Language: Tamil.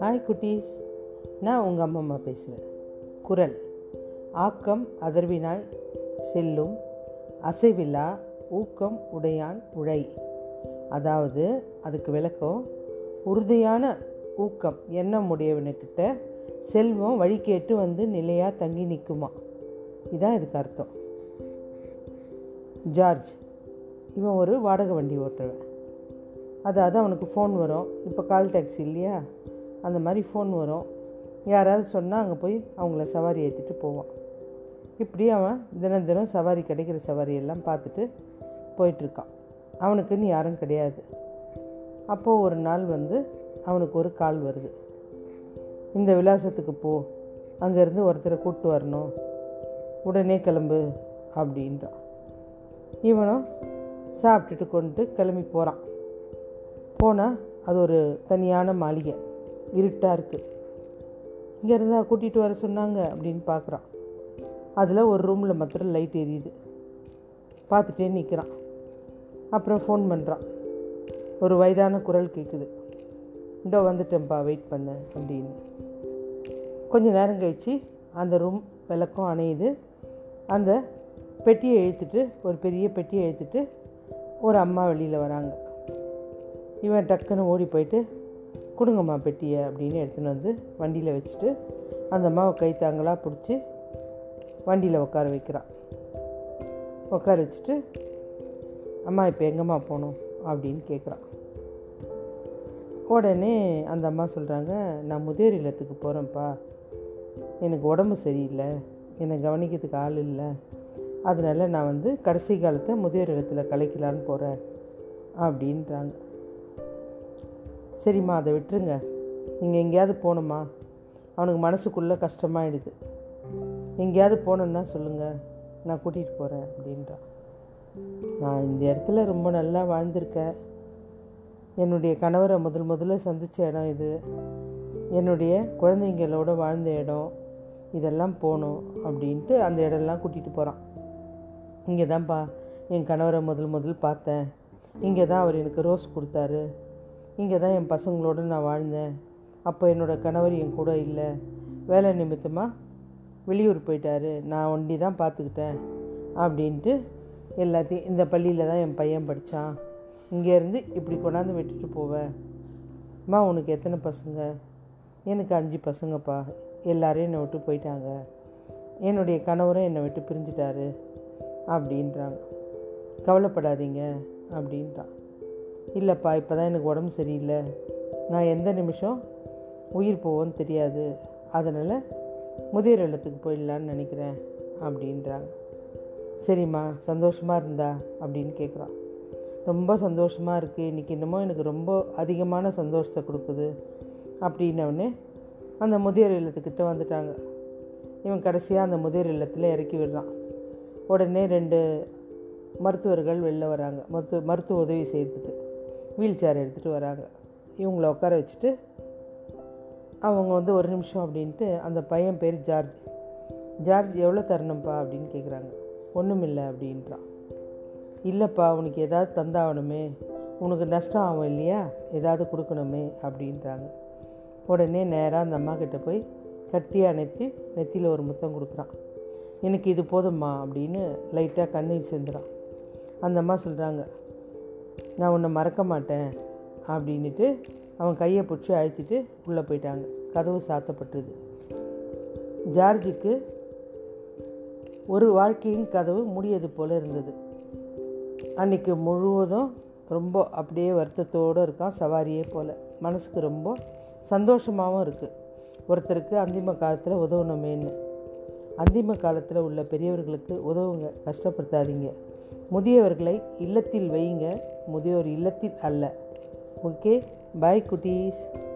ஹாய் குட்டீஸ். நான் உங்கள் அம்மா அம்மா பேசுகிறேன் குரல். ஆக்கம் அதர்வினாய் செல்லும். அசைவில்லா ஊக்கம் உடையான் உழை. அதாவது அதுக்கு விளக்கம் உறுதியான ஊக்கம் எண்ணம் உடையவனுக்கிட்ட செல்வம் வழி கேட்டு வந்து நிலையாக தங்கி நிற்குமா இதான் இதுக்கு அர்த்தம். ஜார்ஜ். இவன் ஒரு வாடகை வண்டி ஓட்டுறவன். அதாவது அவனுக்கு ஃபோன் வரும். இப்போ கால் டாக்ஸி இல்லையா? அந்த மாதிரி ஃபோன் வரும். யாராவது சொன்னால் அங்கே போய் அவங்கள சவாரி ஏற்றிட்டு போவான். இப்படி அவன் தினம் தினம் சவாரி கிடைக்கிற சவாரி எல்லாம் பார்த்துட்டு போயிட்டுருக்கான். அவனுக்குன்னு யாரும் கிடையாது. அப்போது ஒரு நாள் வந்து அவனுக்கு ஒரு கால் வருது. இந்த விலாசத்துக்கு போ. அங்கேருந்து ஒருத்தரை கூப்பிட்டு வரணும். உடனே கிளம்பு அப்படின்றான். இவனும் சாப்பிட்டுட்டு கொண்டு கிளம்பி போகிறான் போனால் அது ஒரு தனியான மாளிகை. இருட்டாக இருக்குது இங்கே இருந்தால் கூட்டிகிட்டு வர சொன்னாங்க அப்படின்னு பார்க்குறான் அதில் ஒரு ரூமில் மாத்திரம் லைட் எரியுது. பார்த்துட்டே நிற்கிறான் அப்புறம் ஃபோன் பண்ணுறான் ஒரு வயதான குரல் கேட்குது இதோ வந்துட்டேன்ப்பா வெயிட் பண்ண அப்படின்னு. கொஞ்ச நேரம் கழித்து அந்த ரூம் விளக்கம் அணையுது. அந்த பெட்டியை இழுத்துட்டு ஒரு பெரிய பெட்டியை இழுத்துட்டு ஒரு அம்மா வெளியில் வராங்க. இவன் டக்குன்னு ஓடி போயிட்டு கொடுங்கம்மா பெட்டியை அப்படின்னு எடுத்துன்னு வந்து வண்டியில் வச்சுட்டு அந்த அம்மாவை கை தாங்களாக பிடிச்சி வண்டியில் உட்கார வைக்கிறான். உட்கார வச்சுட்டு அம்மா இப்போ எங்கம்மா போகணும்? அப்படின்னு கேட்குறான் உடனே அந்த அம்மா சொல்கிறாங்க நான் முதியோர் இல்லத்துக்கு போகிறேன்ப்பா எனக்கு உடம்பு சரியில்லை. என்னை கவனிக்கிறதுக்கு ஆள் இல்லை. அதனால் நான் வந்து கடைசி காலத்தை முதியோர் இல்லத்தில் கலைக்கலான்னு போகிறேன் அப்படின்றாங்க. சரிம்மா அதை விட்டுருங்க. நீங்கள் எங்கேயாவது போகணுமா? அவனுக்கு மனசுக்குள்ளே கஷ்டமாயிடுது. எங்கேயாவது போகணுன்னா சொல்லுங்கள் நான் கூட்டிகிட்டு போகிறேன் அப்படின்றான் நான் இந்த இடத்துல ரொம்ப நல்லா வாழ்ந்திருக்கேன். என்னுடைய கணவரை முதல் முதல்ல சந்தித்த இடம் இது. என்னுடைய குழந்தைங்களோட வாழ்ந்த இடம். இதெல்லாம் போகணும் அப்படின்ட்டு அந்த இடம்லாம் கூட்டிகிட்டு போகிறான் இங்கே தான்ப்பா என் கணவரை முதல் முதல் பார்த்தேன். இங்கே தான் அவர் எனக்கு ரோஸ் கொடுத்தாரு. இங்கே தான் என் பசங்களோடு நான் வாழ்ந்தேன். அப்போ என்னோடய கணவர் என் கூட இல்லை. வேலை நிமித்தமாக வெளியூர் போயிட்டாரு. நான் ஒண்டி தான் பார்த்துக்கிட்டேன் அப்படின்ட்டு எல்லாத்தையும் இந்த பள்ளியில் தான் என் பையன் படித்தான் இங்கேருந்து இப்படி கொண்டாந்து விட்டுட்டு போவேன். அம்மா உனக்கு எத்தனை பசங்க? எனக்கு அஞ்சு பசங்கப்பா. எல்லாரையும் என்னை விட்டு போயிட்டாங்க. என்னுடைய கணவரும் என்னை விட்டு பிரிஞ்சிட்டாரு. அப்படின்றாங்க. கவலைப்படாதீங்க அப்படின்றான். இல்லைப்பா இப்போ தான் எனக்கு உடம்பு சரியில்லை. நான் எந்த நிமிஷம் உயிர் போவோன்னு தெரியாது. அதனால் முதியோர் இல்லத்துக்கு போயிடலான்னு நினைக்கிறேன் அப்படின்றாங்க. சரிம்மா சந்தோஷமாக இருந்தா அப்படின்னு கேட்குறான் ரொம்ப சந்தோஷமாக இருக்குது இன்றைக்கி என்னமோ எனக்கு ரொம்ப அதிகமான சந்தோஷத்தை கொடுக்குது அப்படின்னவுடனே அந்த முதியோர் இல்லத்துக்கிட்ட வந்துட்டாங்க. இவன் கடைசியாக அந்த முதியோர் இல்லத்தில் இறக்கி விடுறான். உடனே ரெண்டு மருத்துவர்கள் வெளில வராங்க. மருத்துவ மருத்துவ உதவி செய்கிறதுக்கு வீல் சேர் எடுத்துகிட்டு வராங்க. இவங்கள உட்கார வச்சுட்டு அவங்க வந்து ஒரு நிமிஷம் அப்படின்ட்டு அந்த பையன் பேர் ஜார்ஜ். ஜார்ஜ் எவ்வளோ தரணும்ப்பா? அப்படின்னு கேட்குறாங்க ஒன்றும் இல்லை அப்படின்றான் இல்லைப்பா உனக்கு ஏதாவது தந்தாகணுமே. உனக்கு நஷ்டம் ஆகும் இல்லையா? ஏதாவது கொடுக்கணுமே அப்படின்றாங்க. உடனே நேராக அந்த அம்மா கிட்டே போய் கட்டியாக அணைச்சி நெத்தியில் ஒரு முத்தம் கொடுக்குறான். எனக்கு இது போதும்மா அப்படின்னு லைட்டாக கண்ணீர் சேர்ந்துறான் அந்த அம்மா சொல்கிறாங்க நான் உன்னை மறக்க மாட்டேன் அப்படின்ட்டு அவன் கையை பிடிச்சி அழைச்சிட்டு உள்ளே போயிட்டாங்க. கதவு சாத்தப்பட்டது. ஜார்ஜுக்கு ஒரு வாழ்க்கையின் கதவு முடியது போல் இருந்தது. அன்றைக்கி முழுவதும் ரொம்ப அப்படியே வருத்தத்தோடு இருக்கான் சவாரியே போல். மனசுக்கு ரொம்ப சந்தோஷமாகவும் இருக்குது ஒருத்தருக்கு அந்திம காலத்தில் உதவணுமேன்னு. அந்திம காலத்தில் உள்ள பெரியவர்களுக்கு உதவுங்க. கஷ்டப்படுத்தாதீங்க. முதியவர்களை இல்லத்தில் வையுங்க. முதியோர் இல்லத்தில் அல்ல. ஓகே பாய் குட்டீஸ்.